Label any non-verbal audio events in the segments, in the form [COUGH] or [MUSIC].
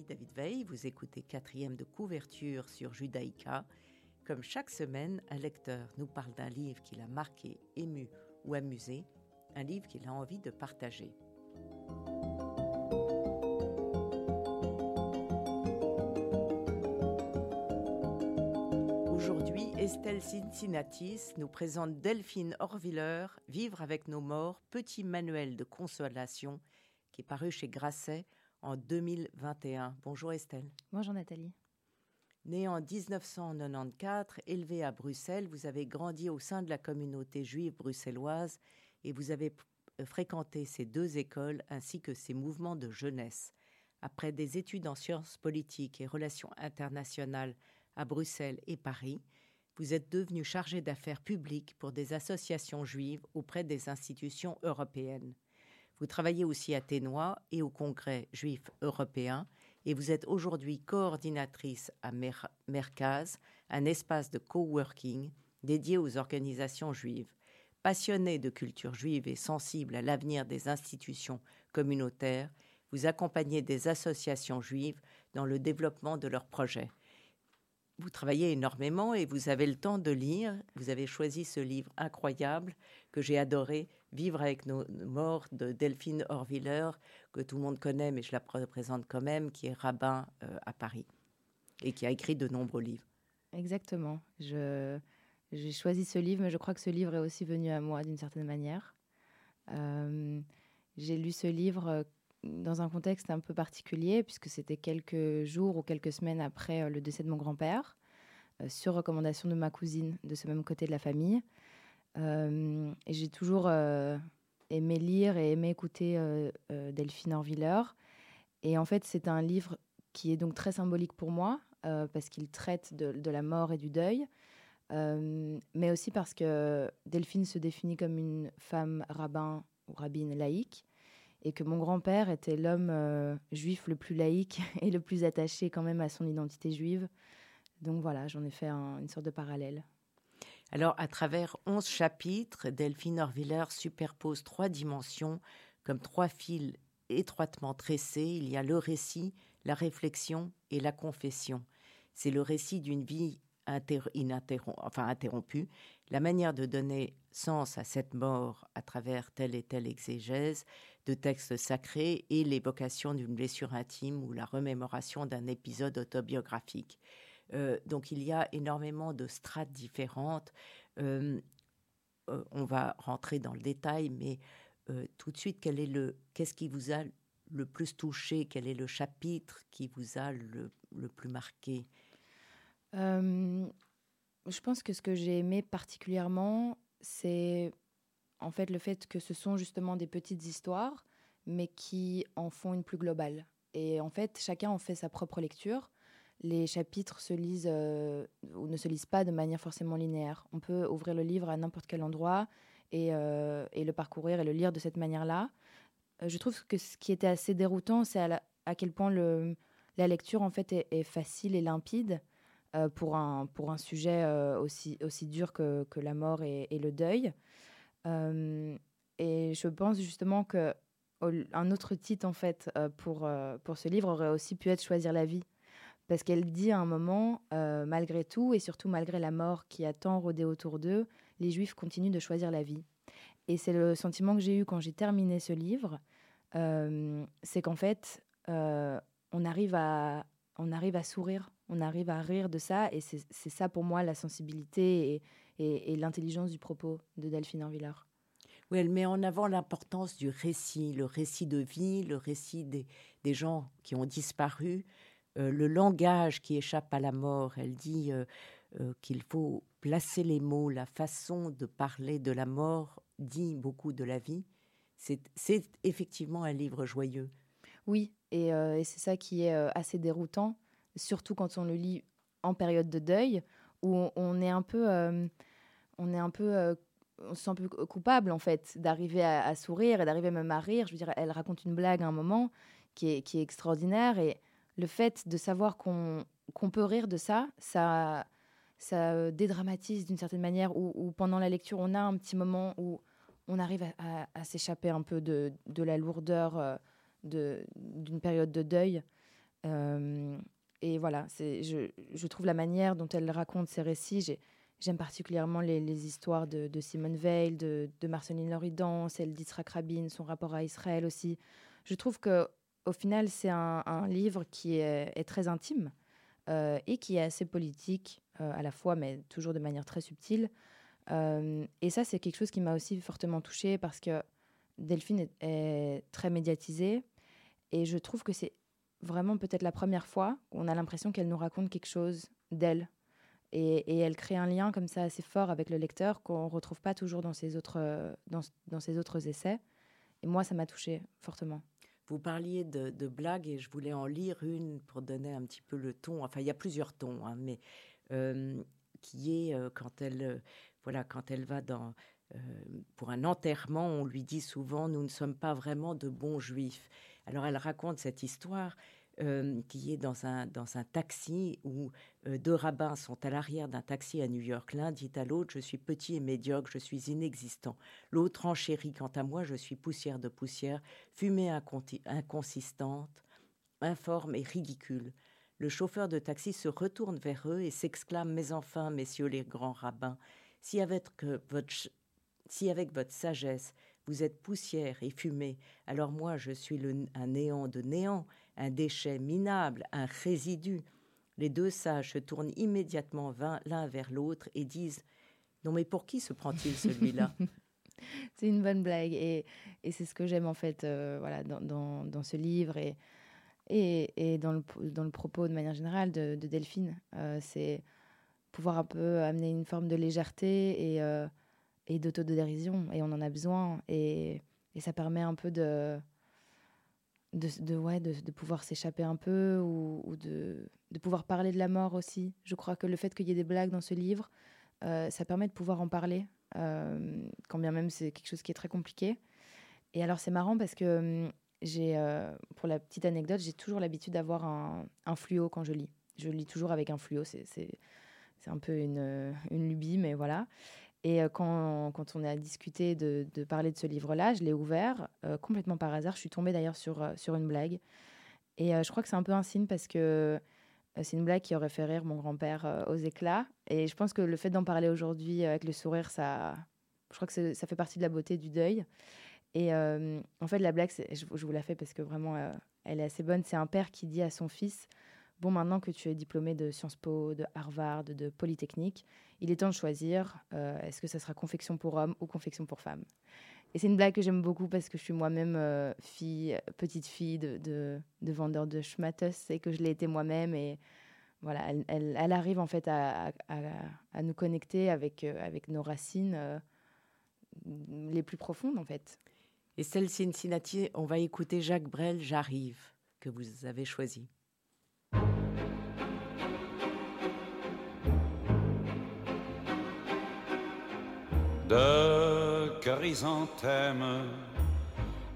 David Veil, vous écoutez quatrième de couverture sur Judaïka. Comme chaque semaine, un lecteur nous parle d'un livre qui l'a marqué, ému ou amusé, un livre qu'il a envie de partager. Aujourd'hui, Estelle Cincinnatis nous présente Delphine Orviller, Vivre avec nos morts, petit manuel de consolation, qui est paru chez Grasset en 2021. Bonjour Estelle. Bonjour Nathalie. Née en 1994, élevée à Bruxelles, vous avez grandi au sein de la communauté juive bruxelloise et vous avez euh, fréquenté ces deux écoles ainsi que ces mouvements de jeunesse. Après des études en sciences politiques et relations internationales à Bruxelles et Paris, vous êtes devenue chargée d'affaires publiques pour des associations juives auprès des institutions européennes. Vous travaillez aussi à Ténois et au Congrès juif européen et vous êtes aujourd'hui coordinatrice à Merkaz, un espace de coworking dédié aux organisations juives. Passionnée de culture juive et sensible à l'avenir des institutions communautaires, vous accompagnez des associations juives dans le développement de leurs projets vous travaillez énormément et vous avez le temps de lire. Vous avez choisi ce livre incroyable que j'ai adoré, Vivre avec nos morts de Delphine Orviller, que tout le monde connaît, mais je la présente quand même, qui est rabbin euh, à Paris et qui a écrit de nombreux livres. Exactement. J'ai choisi ce livre, mais je crois que ce livre est aussi venu à moi d'une certaine manière. Euh, j'ai lu ce livre euh, dans un contexte un peu particulier, puisque c'était quelques jours ou quelques semaines après le décès de mon grand-père. Euh, sur recommandation de ma cousine de ce même côté de la famille. Euh, et j'ai toujours euh, aimé lire et aimé écouter Delphine Orviller. Et en fait, c'est un livre qui est donc très symbolique pour moi, parce qu'il traite de, la mort et du deuil, mais aussi parce que Delphine se définit comme une femme rabbin ou rabbine laïque, et que mon grand-père était l'homme juif le plus laïque [LAUGHS] et le plus attaché quand même à son identité juive. Donc voilà, j'en ai fait une sorte de parallèle. Alors, à travers onze chapitres, Delphine Orviller superpose trois dimensions comme trois fils étroitement tressés. Il y a le récit, la réflexion et la confession. C'est le récit d'une vie enfin, interrompue, la manière de donner sens à cette mort à travers telle et telle exégèse de textes sacrés et l'évocation d'une blessure intime ou la remémoration d'un épisode autobiographique. Euh, donc il y a énormément de strates différentes. Euh, euh, on va rentrer dans le détail, mais tout de suite, quel est le, qu'est-ce qui vous a le plus touché? Quel est le chapitre qui vous a le, le plus marqué? Je pense que ce que j'ai aimé particulièrement, c'est en fait le fait que ce sont justement des petites histoires, mais qui en font une plus globale. Et en fait, chacun en fait sa propre lecture les chapitres se lisent euh, ou ne se lisent pas de manière forcément linéaire. On peut ouvrir le livre à n'importe quel endroit et, euh, le parcourir et le lire de cette manière-là. Euh, je trouve que ce qui était assez déroutant, c'est à, quel point la lecture en fait est, facile et limpide pour, un, pour un sujet aussi, aussi dur que, que la mort et, le deuil. et je pense justement que un autre titre en fait pour, pour ce livre aurait aussi pu être Choisir la vie parce qu'elle dit à un moment, euh, malgré tout, et surtout malgré la mort qui a tant rôdé autour d'eux, les Juifs continuent de choisir la vie. Et c'est le sentiment que j'ai eu quand j'ai terminé ce livre, euh, c'est qu'en fait, euh, on, arrive à, on arrive à sourire, on arrive à rire de ça, et c'est ça pour moi la sensibilité et, et, l'intelligence du propos de Delphine Orviller. Oui, elle met en avant l'importance du récit, le récit de vie, le récit des, des gens qui ont disparu, euh, le langage qui échappe à la mort. Elle dit euh, euh, qu'il faut placer les mots, la façon de parler de la mort dit beaucoup de la vie. C'est effectivement un livre joyeux. Oui, et, c'est ça qui est assez déroutant, surtout quand on le lit en période de deuil, où on, est un peu, on est un peu, on se sent un peu coupable en fait d'arriver à, sourire et d'arriver même à rire. Je veux dire, elle raconte une blague à un moment qui est, qui est extraordinaire et le fait de savoir qu'on peut rire de ça, ça, ça euh, dédramatise d'une certaine manière, ou pendant la lecture, on a un petit moment où on arrive à, s'échapper un peu de, la lourdeur euh, d'une période de deuil. Et voilà, je, trouve la manière dont elle raconte ses récits. J'aime particulièrement les, histoires de, de, Simone Veil, de, de Marceline Loridan, celle d'Israël Rabin, son rapport à Israël aussi. Je trouve que au final, c'est un, livre qui est, très intime euh, et qui est assez politique euh, à la fois, mais toujours de manière très subtile. Euh, et ça, c'est quelque chose qui m'a aussi fortement touchée parce que Delphine est très médiatisée et je trouve que c'est vraiment peut-être la première fois qu'on a l'impression qu'elle nous raconte quelque chose d'elle. Et, elle crée un lien comme ça assez fort avec le lecteur qu'on ne retrouve pas toujours dans ses, autres, dans, dans autres essais. Et moi, ça m'a touché fortement. Vous parliez de, blagues et je voulais en lire une pour donner un petit peu le ton. Enfin, il y a plusieurs tons, hein, mais euh, qui est euh, quand elle, euh, voilà, quand elle va dans pour un enterrement, on lui dit souvent nous ne sommes pas vraiment de bons juifs. Alors elle raconte cette histoire euh, qui est dans un, dans un taxi où euh, deux rabbins sont à l'arrière d'un taxi à New York. L'un dit à l'autre Je suis petit et médiocre, je suis inexistant. L'autre enchérit Quant à moi, je suis poussière de poussière, fumée inconsistante, informe et ridicule. Le chauffeur de taxi se retourne vers eux et s'exclame Mais enfin, messieurs les grands rabbins, si avec, votre, si avec votre sagesse vous êtes poussière et fumée, alors moi je suis un néant de néant, un déchet minable, un résidu. Les deux sages se tournent immédiatement l'un vers l'autre et disent Non, mais pour qui se prend-il celui-là? [LAUGHS] C'est une bonne blague et, c'est ce que j'aime en fait euh, voilà, dans, ce livre et, dans, le, propos de manière générale de, de Delphine. Euh, c'est pouvoir un peu amener une forme de légèreté et, euh, et d'autodérision et on en a besoin et, ça permet un peu de de, ouais, de, pouvoir s'échapper un peu ou, de, de, pouvoir parler de la mort aussi. Je crois que le fait qu'il y ait des blagues dans ce livre, euh, ça permet de pouvoir en parler, euh, quand bien même c'est quelque chose qui est très compliqué. Et alors c'est marrant parce que hum, euh, pour la petite anecdote, j'ai toujours l'habitude d'avoir un, un, fluo quand je lis. Je lis toujours avec un fluo, c'est, c'est, c'est un peu une, une lubie, mais voilà. Et quand, quand, on a discuté de, de parler de ce livre-là, je l'ai ouvert euh, complètement par hasard. Je suis tombée d'ailleurs sur, sur une blague. Et euh, je crois que c'est un peu un signe parce que c'est une blague qui aurait fait rire mon grand-père aux éclats. Et je pense que le fait d'en parler aujourd'hui avec le sourire, ça, je crois que ça fait partie de la beauté du deuil. Et en fait, la blague, je, vous la fais parce que vraiment, elle est assez bonne. C'est un père qui dit à son fils Bon, maintenant que tu es diplômé de Sciences Po, de Harvard, de Polytechnique, il est temps de choisir euh, est-ce que ça sera confection pour homme ou confection pour femme? Et c'est une blague que j'aime beaucoup parce que je suis moi-même euh, fille, petite fille de, de, de vendeur de schmattes et que je l'ai été moi-même. Et voilà, elle, arrive en fait à, nous connecter avec, euh, nos racines les plus profondes en fait. Et celle Cincinnati, on va écouter Jacques Brel, J'arrive, que vous avez choisi. De chrysanthème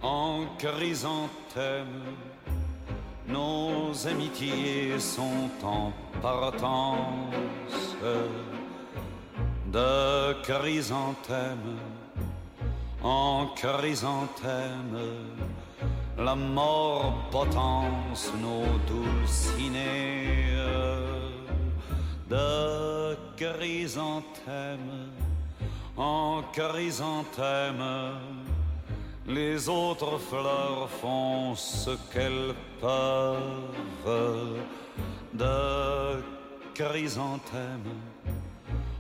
en chrysanthème, nos amitiés sont en partance. De chrysanthème en chrysanthème, la mort potence nos dulcinées de chrysanthème en chrysanthème. Les autres fleurs font ce qu'elles peuvent de chrysanthème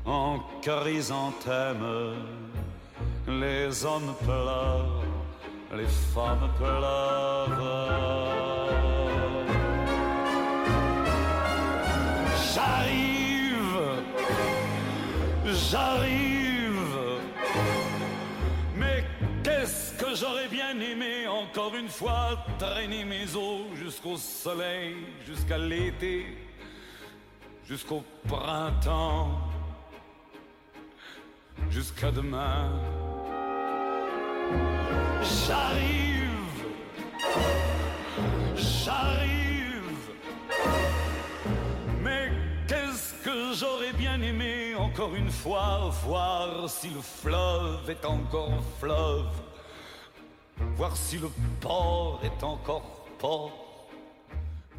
en chrysanthème. Les hommes pleurent, les femmes pleurent. J'arrive, j'arrive. J'aurais bien aimé encore une fois traîner mes os jusqu'au soleil, jusqu'à l'été, jusqu'au printemps, jusqu'à demain. J'arrive, j'arrive, mais qu'est-ce que j'aurais bien aimé encore une fois voir si le fleuve est encore fleuve voir si le port est encore port,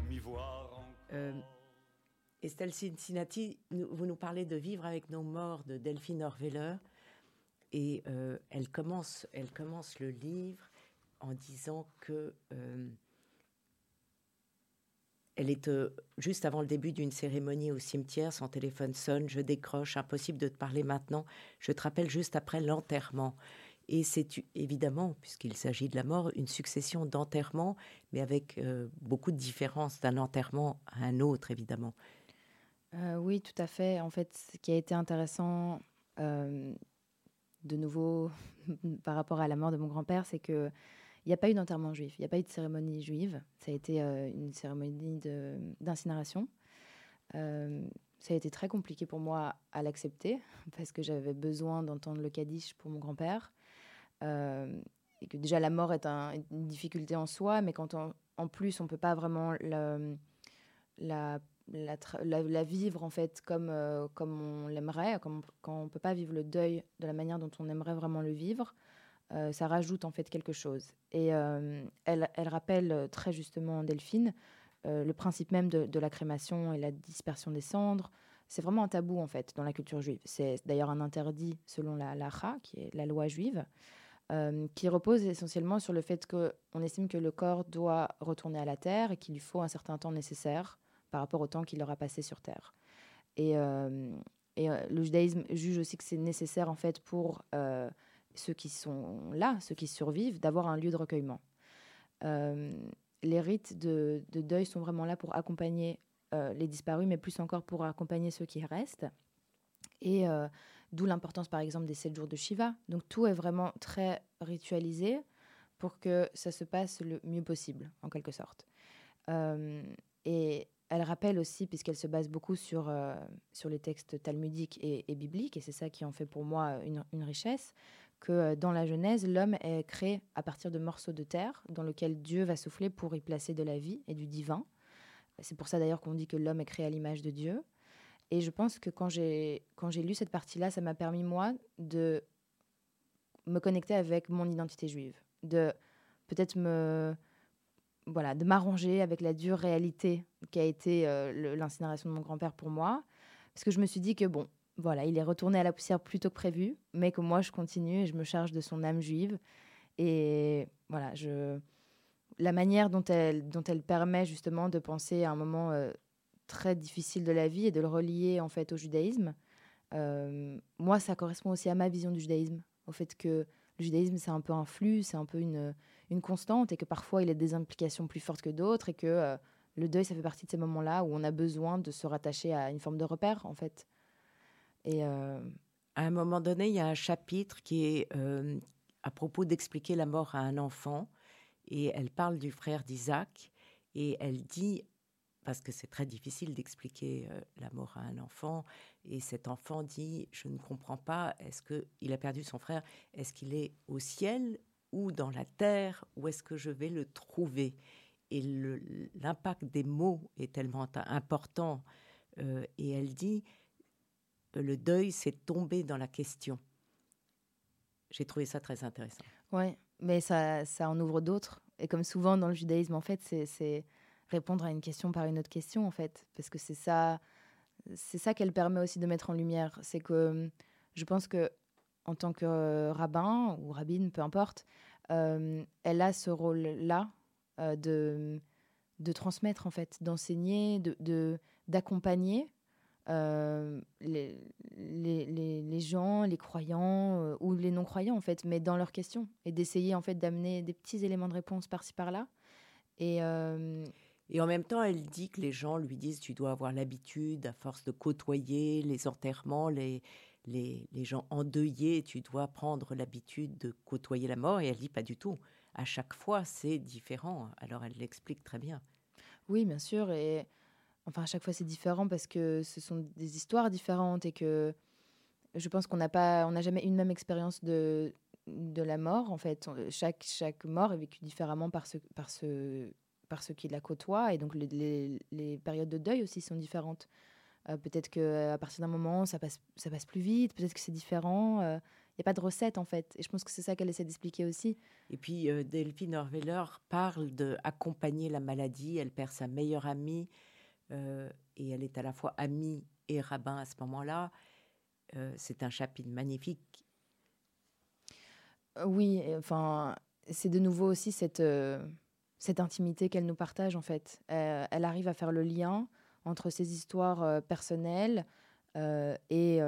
m'y voir euh, Estelle Cincinnati, vous nous parlez de Vivre avec nos morts de Delphine Orveller. Et euh, elle, commence, elle commence le livre en disant que euh, elle est juste avant le début d'une cérémonie au cimetière, son téléphone sonne, je décroche, impossible de te parler maintenant, je te rappelle juste après l'enterrement. Et c'est évidemment, puisqu'il s'agit de la mort, une succession d'enterrements, mais avec beaucoup de différences d'un enterrement à un autre, évidemment. Euh, oui, tout à fait. En fait, ce qui a été intéressant, euh, de nouveau, [LAUGHS] par rapport à la mort de mon grand-père, c'est que il n'y a pas eu d'enterrement juif, il n'y a pas eu de cérémonie juive. Ça a été euh, une cérémonie d'incinération. ça a été très compliqué pour moi à l'accepter [LAUGHS] parce que j'avais besoin d'entendre le kaddish pour mon grand-père. Et que déjà la mort est une difficulté en soi, mais quand en plus on ne peut pas vraiment la la, vivre en fait comme, euh, comme on l'aimerait, quand on ne peut pas vivre le deuil de la manière dont on aimerait vraiment le vivre, euh, ça rajoute en fait quelque chose. Et euh, elle, elle, rappelle très justement Delphine le principe même de, la crémation et la dispersion des cendres. C'est vraiment un tabou en fait dans la culture juive. C'est d'ailleurs un interdit selon la lacha, qui est la loi juive. Qui repose essentiellement sur le fait qu'on estime que le corps doit retourner à la terre et qu'il lui faut un certain temps nécessaire par rapport au temps qu'il aura passé sur Terre. Et, euh, euh, le judaïsme juge aussi que c'est nécessaire, en fait, pour euh, ceux qui sont là, ceux qui survivent, d'avoir un lieu de recueillement. les rites de, de, deuil sont vraiment là pour accompagner les disparus, mais plus encore pour accompagner ceux qui restent. Et d'où l'importance, par exemple, des sept jours de Shiva. Donc tout est vraiment très ritualisé pour que ça se passe le mieux possible, en quelque sorte. et elle rappelle aussi, puisqu'elle se base beaucoup sur, euh, sur les textes talmudiques et, bibliques, et c'est ça qui en fait pour moi une, richesse, que euh, dans la Genèse, l'homme est créé à partir de morceaux de terre dans lesquels Dieu va souffler pour y placer de la vie et du divin. C'est pour ça d'ailleurs qu'on dit que l'homme est créé à l'image de Dieu. Et je pense que quand j'ai, quand j'ai lu cette partie-là, ça m'a permis, moi, de me connecter avec mon identité juive, de peut-être me voilà, de m'arranger avec la dure réalité qui a été euh, l'incinération de mon grand-père pour moi. Parce que je me suis dit que, bon, voilà, il est retourné à la poussière plus tôt que prévu, mais que moi, je continue et je me charge de son âme juive. Et voilà, je... la manière dont elle, dont elle permet justement de penser à un moment euh, très difficile de la vie et de le relier en fait au judaïsme, euh, moi, ça correspond aussi à ma vision du judaïsme, au fait que le judaïsme, c'est un peu un flux, c'est un peu une, une constante et que parfois il a des implications plus fortes que d'autres et que euh, le deuil, ça fait partie de ces moments-là où on a besoin de se rattacher à une forme de repère, en fait. Et euh, à un moment donné, il y a un chapitre qui est à propos d'expliquer la mort à un enfant et elle parle du frère d'Isaac et elle dit parce que c'est très difficile d'expliquer la mort à un enfant. Et cet enfant dit, je ne comprends pas, est-ce qu'il a perdu son frère Est-ce qu'il est au ciel ou dans la terre Où est-ce que je vais le trouver? Et l'impact des mots est tellement important. et elle dit, le deuil, c'est tomber dans la question. J'ai trouvé ça très intéressant. Oui, mais ça, ça en ouvre d'autres. Et comme souvent dans le judaïsme, en fait, c'est répondre à une question par une autre question, en fait, parce que c'est ça, c'est ça qu'elle permet aussi de mettre en lumière. C'est que je pense que en tant que rabbin ou rabbine, peu importe, elle a ce rôle-là de, de transmettre, en fait, d'enseigner, de d'accompagner les, les, les, gens, les croyants ou les non-croyants, en fait, mais dans leurs questions, et d'essayer, en fait, d'amener des petits éléments de réponse par-ci, par-là. Et, et en même temps, elle dit que les gens lui disent tu dois avoir l'habitude, à force de côtoyer les enterrements, les, les, les gens endeuillés, tu dois prendre l'habitude de côtoyer la mort. Et elle dit pas du tout. À chaque fois, c'est différent. Alors elle l'explique très bien. Oui, bien sûr. Et enfin, à chaque fois, c'est différent parce que ce sont des histoires différentes et que je pense qu'on n'a pas, on n'a jamais une même expérience de de la mort. En fait, chaque chaque mort est vécue différemment par ce par ce parce qu'il la côtoie. Et donc, les, les, périodes de deuil aussi sont différentes. Euh, peut-être qu'à partir d'un moment, ça passe, ça passe plus vite. Peut-être que c'est différent. Euh, a pas de recette en fait. Et je pense que c'est ça qu'elle essaie d'expliquer aussi. Et puis euh, Delphine Orveller parle d'accompagner la maladie. Elle perd sa meilleure amie euh, et elle est à la fois amie et rabbin à ce moment-là. Euh, c'est un chapitre magnifique. Oui, enfin, c'est de nouveau aussi cette, cette intimité qu'elle nous partage en fait. elle arrive à faire le lien entre ses histoires personnelles et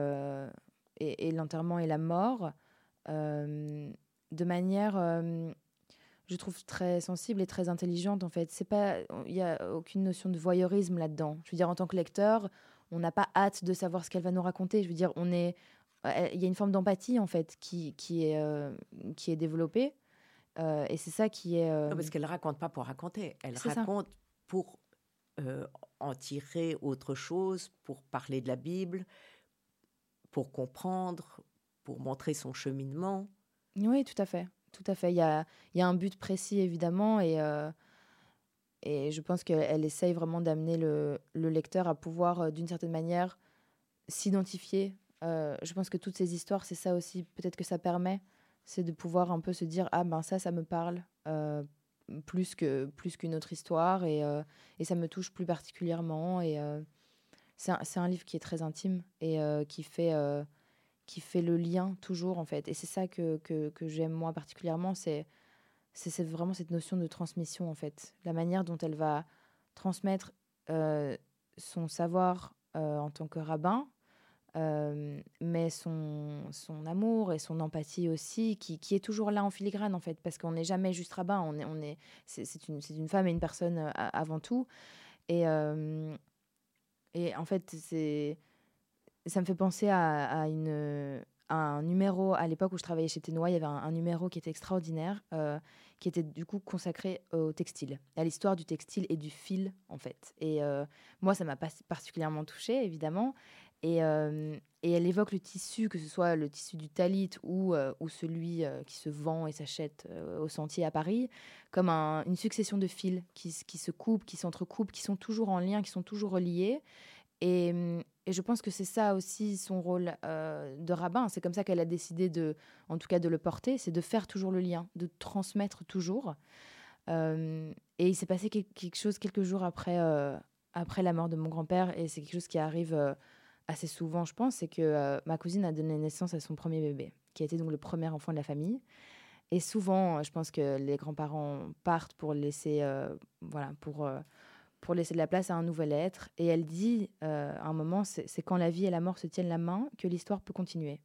et, l'enterrement et la mort euh, de manière, euh, je trouve, très sensible et très intelligente, en fait. C'est pas, il n'y a aucune notion de voyeurisme là-dedans. Je veux dire, en tant que lecteur, on n'a pas hâte de savoir ce qu'elle va nous raconter. Je veux dire, on est, euh, il y a une forme d'empathie, en fait, qui est développée. Et c'est ça qui est. parce qu'elle raconte pas pour raconter. Elle raconte pour en tirer autre chose, pour parler de la Bible, pour comprendre, pour montrer son cheminement. Oui, tout à fait. Tout à fait. Il y a, il y a un but précis, évidemment, et, euh, et je pense qu'elle essaye vraiment d'amener le, le, lecteur à pouvoir, euh, d'une certaine manière, s'identifier. Euh, je pense que toutes ces histoires, c'est ça aussi, peut-être que ça permet, c'est de pouvoir un peu se dire, ah ben ça, ça me parle. plus que plus qu'une autre histoire et, et, ça me touche plus particulièrement et c'est un, livre qui est très intime et euh, qui, fait, euh, qui fait le lien toujours, en fait. Et c'est ça que, que, j'aime moi particulièrement, c'est c'est vraiment cette notion de transmission, en fait. La manière dont elle va transmettre euh, son savoir en tant que rabbin, mais son, son amour et son empathie aussi, qui, qui, est toujours là en filigrane, en fait, parce qu'on n'est jamais juste rabbin, on est, on est, c'est une, une, femme et une personne avant tout. Et, et en fait, c'est ça me fait penser à, une, un numéro, à l'époque où je travaillais chez Ténois, il y avait un, numéro qui était extraordinaire, qui était du coup consacré au textile, à l'histoire du textile et du fil, en fait. Et moi, ça m'a particulièrement touchée, évidemment. Et, euh, et, elle évoque le tissu, que ce soit le tissu du talit ou, ou celui qui se vend et s'achète au sentier à Paris, comme une succession de fils qui, se coupent, qui s'entrecoupent, qui sont toujours en lien, qui sont toujours reliés. Et, et je pense que c'est ça aussi son rôle euh, de rabbin. C'est comme ça qu'elle a décidé en tout cas, de le porter, c'est de faire toujours le lien, de transmettre toujours. Euh, et il s'est passé quelque chose quelques jours euh, après la mort de mon grand-père, et c'est quelque chose qui arrive assez souvent, je pense, c'est que ma cousine a donné naissance à son premier bébé, qui a été donc le premier enfant de la famille. Et souvent, je pense que les grands-parents partent pour laisser, voilà, pour pour laisser de la place à un nouvel être. Et elle dit, euh, à un moment, c'est quand la vie et la mort se tiennent la main que l'histoire peut continuer.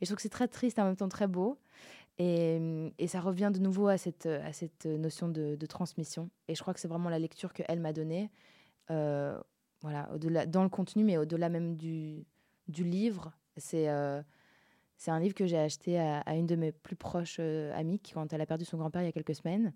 Et je trouve que c'est très triste, en même temps très beau. Et, et, ça revient de nouveau à cette, à cette notion de, transmission. Et je crois que c'est vraiment la lecture qu'elle m'a donnée, euh, voilà, au-delà, dans le contenu, mais au-delà même du, livre. C'est euh, c'est un livre que j'ai acheté à, une de mes plus proches amies quand elle a perdu son grand-père il y a quelques semaines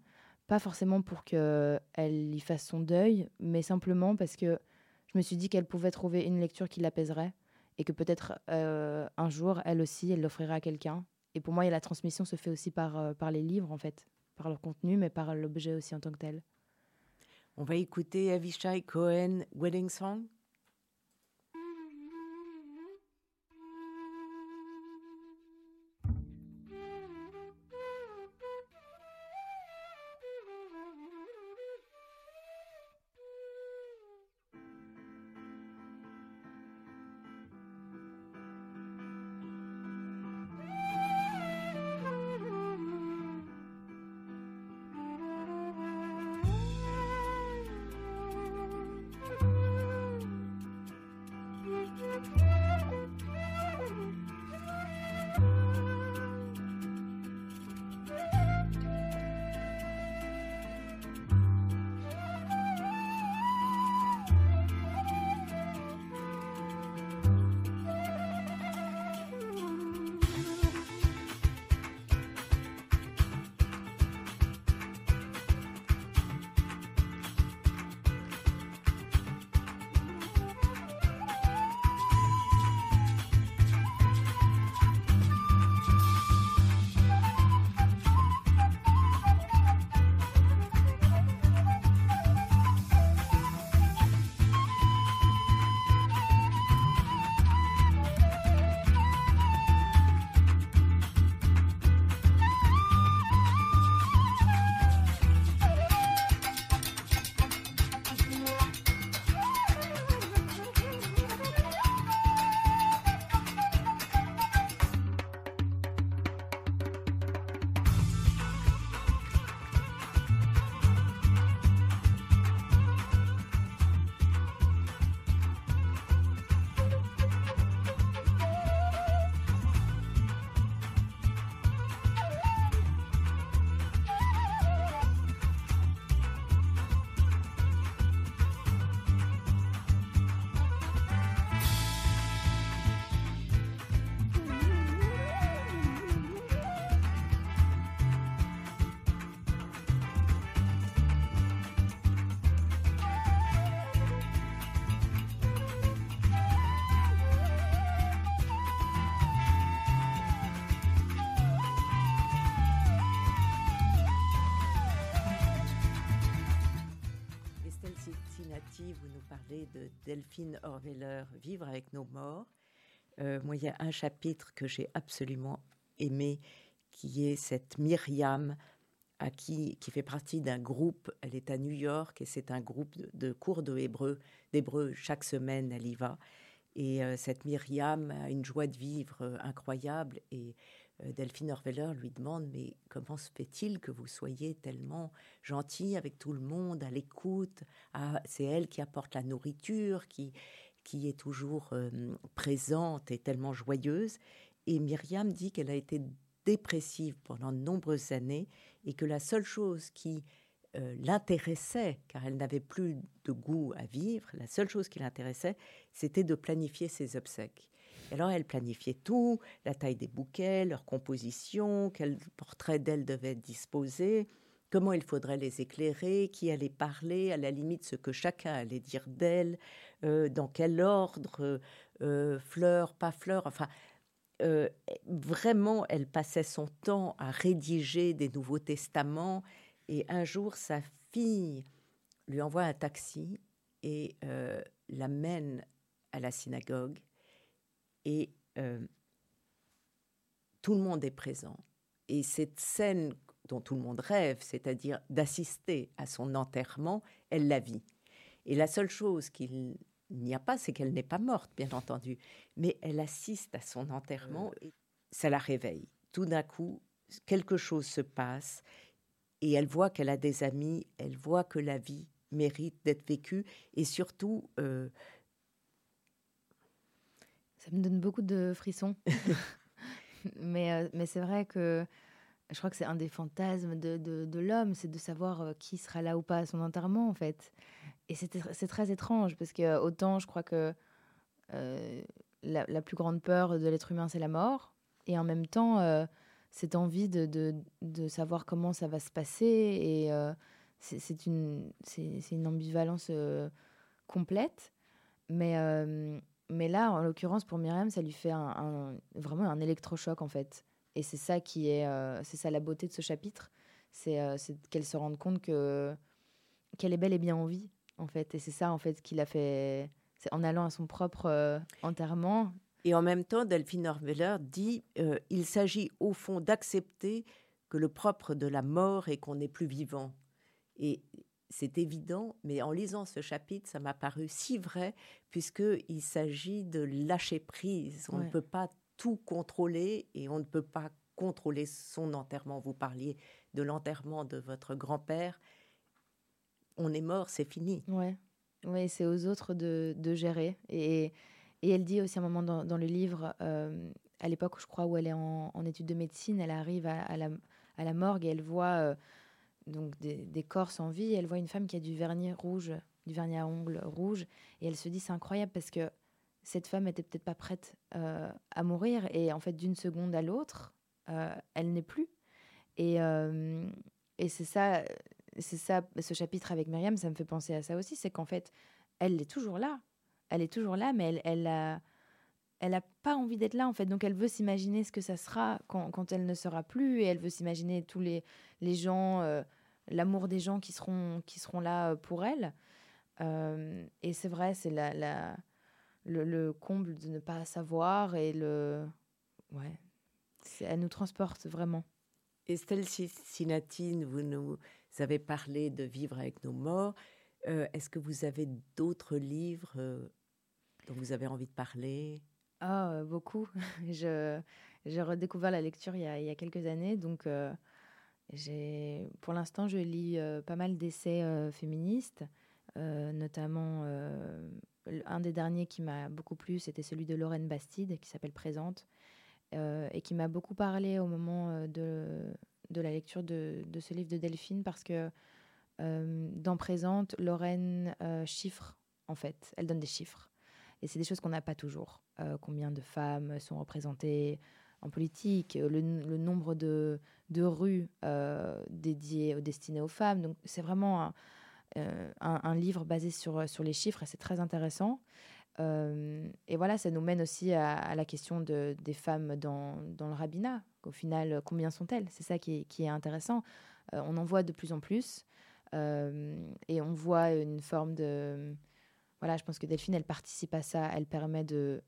pas forcément pour qu'elle y fasse son deuil, mais simplement parce que je me suis dit qu'elle pouvait trouver une lecture qui l'apaiserait et que peut-être euh, un jour, elle aussi, elle l'offrirait à quelqu'un. Et pour moi, la transmission se fait aussi par, euh, par les livres, en fait, par leur contenu, mais par l'objet aussi en tant que tel. On va écouter Avishai Cohen, Wedding Song. Delphine Vivre avec nos morts. Euh, moi, il y a un chapitre que j'ai absolument aimé, qui est cette Myriam, à qui, qui fait partie d'un groupe. Elle est à New York et c'est un groupe de, cours de hébreu, d'hébreu. Chaque semaine, elle y va. Et euh, cette Myriam a une joie de vivre euh, incroyable. Et Delphine Orveller lui demande Mais comment se fait-il que vous soyez tellement gentille avec tout le monde, à l'écoute C'est elle qui apporte la nourriture, qui, qui est toujours présente et tellement joyeuse. Et Myriam dit qu'elle a été dépressive pendant de nombreuses années et que la seule chose qui l'intéressait, car elle n'avait plus de goût à vivre, la seule chose qui l'intéressait, c'était de planifier ses obsèques. Alors elle planifiait tout, la taille des bouquets, leur composition, quel portrait d'elle devait disposé, comment il faudrait les éclairer, qui allait parler, à la limite ce que chacun allait dire d'elle, euh, dans quel ordre, euh, fleurs, pas fleurs, enfin, euh, vraiment, elle passait son temps à rédiger des Nouveaux Testaments, et un jour, sa fille lui envoie un taxi et l'amène à la synagogue, et tout le monde est présent. Et cette scène dont tout le monde rêve, c'est-à-dire d'assister à son enterrement, elle la vit. Et la seule chose qu'il n'y a pas, c'est qu'elle n'est pas morte, bien entendu, mais elle assiste à son enterrement et ça la réveille. Tout d'un coup, quelque chose se passe et elle voit qu'elle a des amis, elle voit que la vie mérite d'être vécue et surtout... Euh, ça me donne beaucoup de frissons. [LAUGHS] [LAUGHS] mais euh, mais c'est vrai que je crois que c'est un des fantasmes de, de, l'homme, c'est de savoir euh, qui sera là ou pas à son enterrement, en fait. Et c'est très étrange, parce que euh, autant je crois que euh, la, la, plus grande peur de l'être humain, c'est la mort, et en même temps, cette envie de, de, de, savoir comment ça va se passer, et c'est une, une ambivalence complète. Mais, mais là, en l'occurrence, pour Myriam, ça lui fait un, vraiment un électrochoc, en fait. Et c'est ça qui est, euh, c'est ça la beauté de ce chapitre, c'est euh, qu'elle se rende compte que qu'elle est belle et bien en vie, en fait. Et c'est ça, en fait, qu'il a fait, en allant à son propre euh, enterrement. Et en même temps, Delphine Orveller dit, il s'agit au fond d'accepter que le propre de la mort est qu'on n'est plus vivant. Et c'est évident, mais en lisant ce chapitre, ça m'a paru si vrai, puisqu'il s'agit de lâcher prise. On ne peut pas tout contrôler et on ne peut pas contrôler son enterrement. Vous parliez de l'enterrement de votre grand-père. On est mort, c'est fini. Ouais, ouais c'est aux autres de, de gérer. Et, et, elle dit aussi à un moment dans, dans le livre, euh, à l'époque, je crois, où elle est en, en, études de médecine, elle arrive à, la, à la, morgue et elle voit euh, donc des, des, corps sans vie. elle voit une femme qui a du vernis rouge, du vernis à ongles rouge. Et elle se dit, c'est incroyable parce que cette femme était peut-être pas prête euh, à mourir et en fait d'une seconde à l'autre, euh, elle n'est plus. Et, euh, et c'est ça, c'est ça, ce chapitre avec Myriam, ça me fait penser à ça aussi, c'est qu'en fait, elle est toujours là, elle est toujours là, mais elle, elle a, elle a pas envie d'être là en fait, donc elle veut s'imaginer ce que ça sera quand, quand, elle ne sera plus et elle veut s'imaginer tous les, les gens, l'amour des gens qui seront, qui seront là pour elle. et c'est vrai, c'est la, la le, comble de ne pas savoir et le. Ouais. Elle nous transporte vraiment. Estelle Sinatine, vous nous avez parlé de vivre avec nos morts. Euh, est-ce que vous avez d'autres livres euh, dont vous avez envie de parler? Ah, beaucoup. [LAUGHS] je, j'ai redécouvert la lecture il y a, quelques années, donc euh, pour l'instant, je lis pas mal d'essais féministes, notamment un des derniers qui m'a beaucoup plu, c'était celui de Lorraine Bastide, qui s'appelle Présente, euh, et qui m'a beaucoup parlé au moment euh, de, la lecture de, de, ce livre de Delphine, parce que euh, dans Présente, Lorraine chiffre, en fait, elle donne des chiffres. Et c'est des choses qu'on n'a pas toujours. combien de femmes sont représentées en politique, le, le nombre de, de rues dédiées, destinées aux femmes. Donc c'est vraiment un, euh, un, livre basé sur, sur les chiffres et c'est très intéressant. Euh, et voilà, ça nous mène aussi à, la question de, des femmes dans, dans, le rabbinat. Au final, combien sont-elles? C'est ça qui est, qui est intéressant. Euh, on en voit de plus en plus et on voit une forme de, voilà, je pense que Delphine, elle participe à ça. Elle permet de,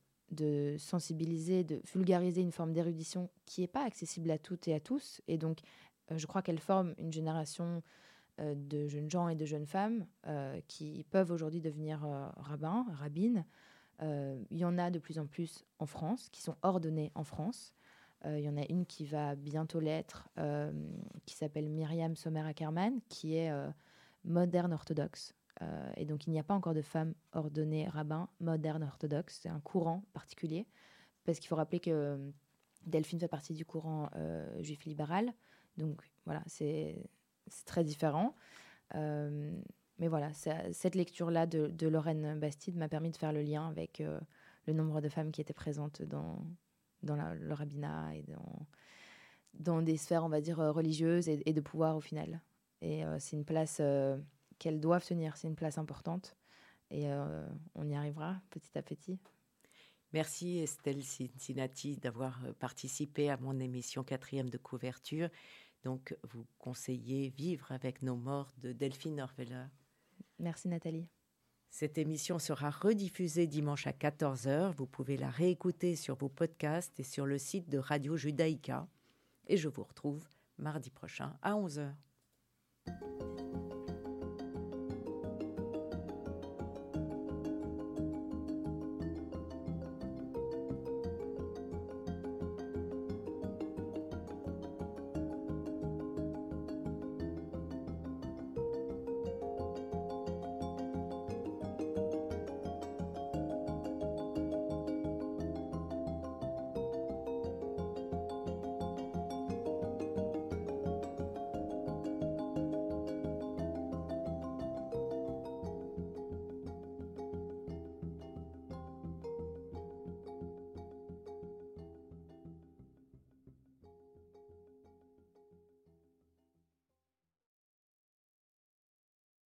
sensibiliser, de vulgariser une forme d'érudition qui n'est pas accessible à toutes et à tous. Et donc, je crois qu'elle forme une génération de jeunes gens et de jeunes femmes qui peuvent aujourd'hui devenir rabbins, rabbines. il y en a de plus en plus en France, qui sont ordonnés en France. Il y en a une qui va bientôt l'être, qui s'appelle Myriam Sommer Ackerman, qui est moderne orthodoxe. Et donc, il n'y a pas encore de femmes ordonnées rabbins moderne orthodoxe. C'est un courant particulier. Parce qu'il faut rappeler que Delphine fait partie du courant juif libéral. Donc, voilà, c'est très différent. mais voilà, cette lecture-là de, de, Lorraine Bastide m'a permis de faire le lien avec le nombre de femmes qui étaient présentes dans, le rabbinat et dans, des sphères, on va dire, euh, religieuses et, de pouvoir au final. Et euh, c'est une place euh, qu'elles doivent tenir, c'est une place importante. Et on y arrivera petit à petit. Merci Estelle Cincinnati d'avoir participé à mon émission quatrième de couverture. Donc, vous conseillez Vivre avec nos morts de Delphine Orveller. Merci Nathalie. Cette émission sera rediffusée dimanche à 14h. Vous pouvez la réécouter sur vos podcasts et sur le site de Radio Judaïka. Et je vous retrouve mardi prochain à 11h.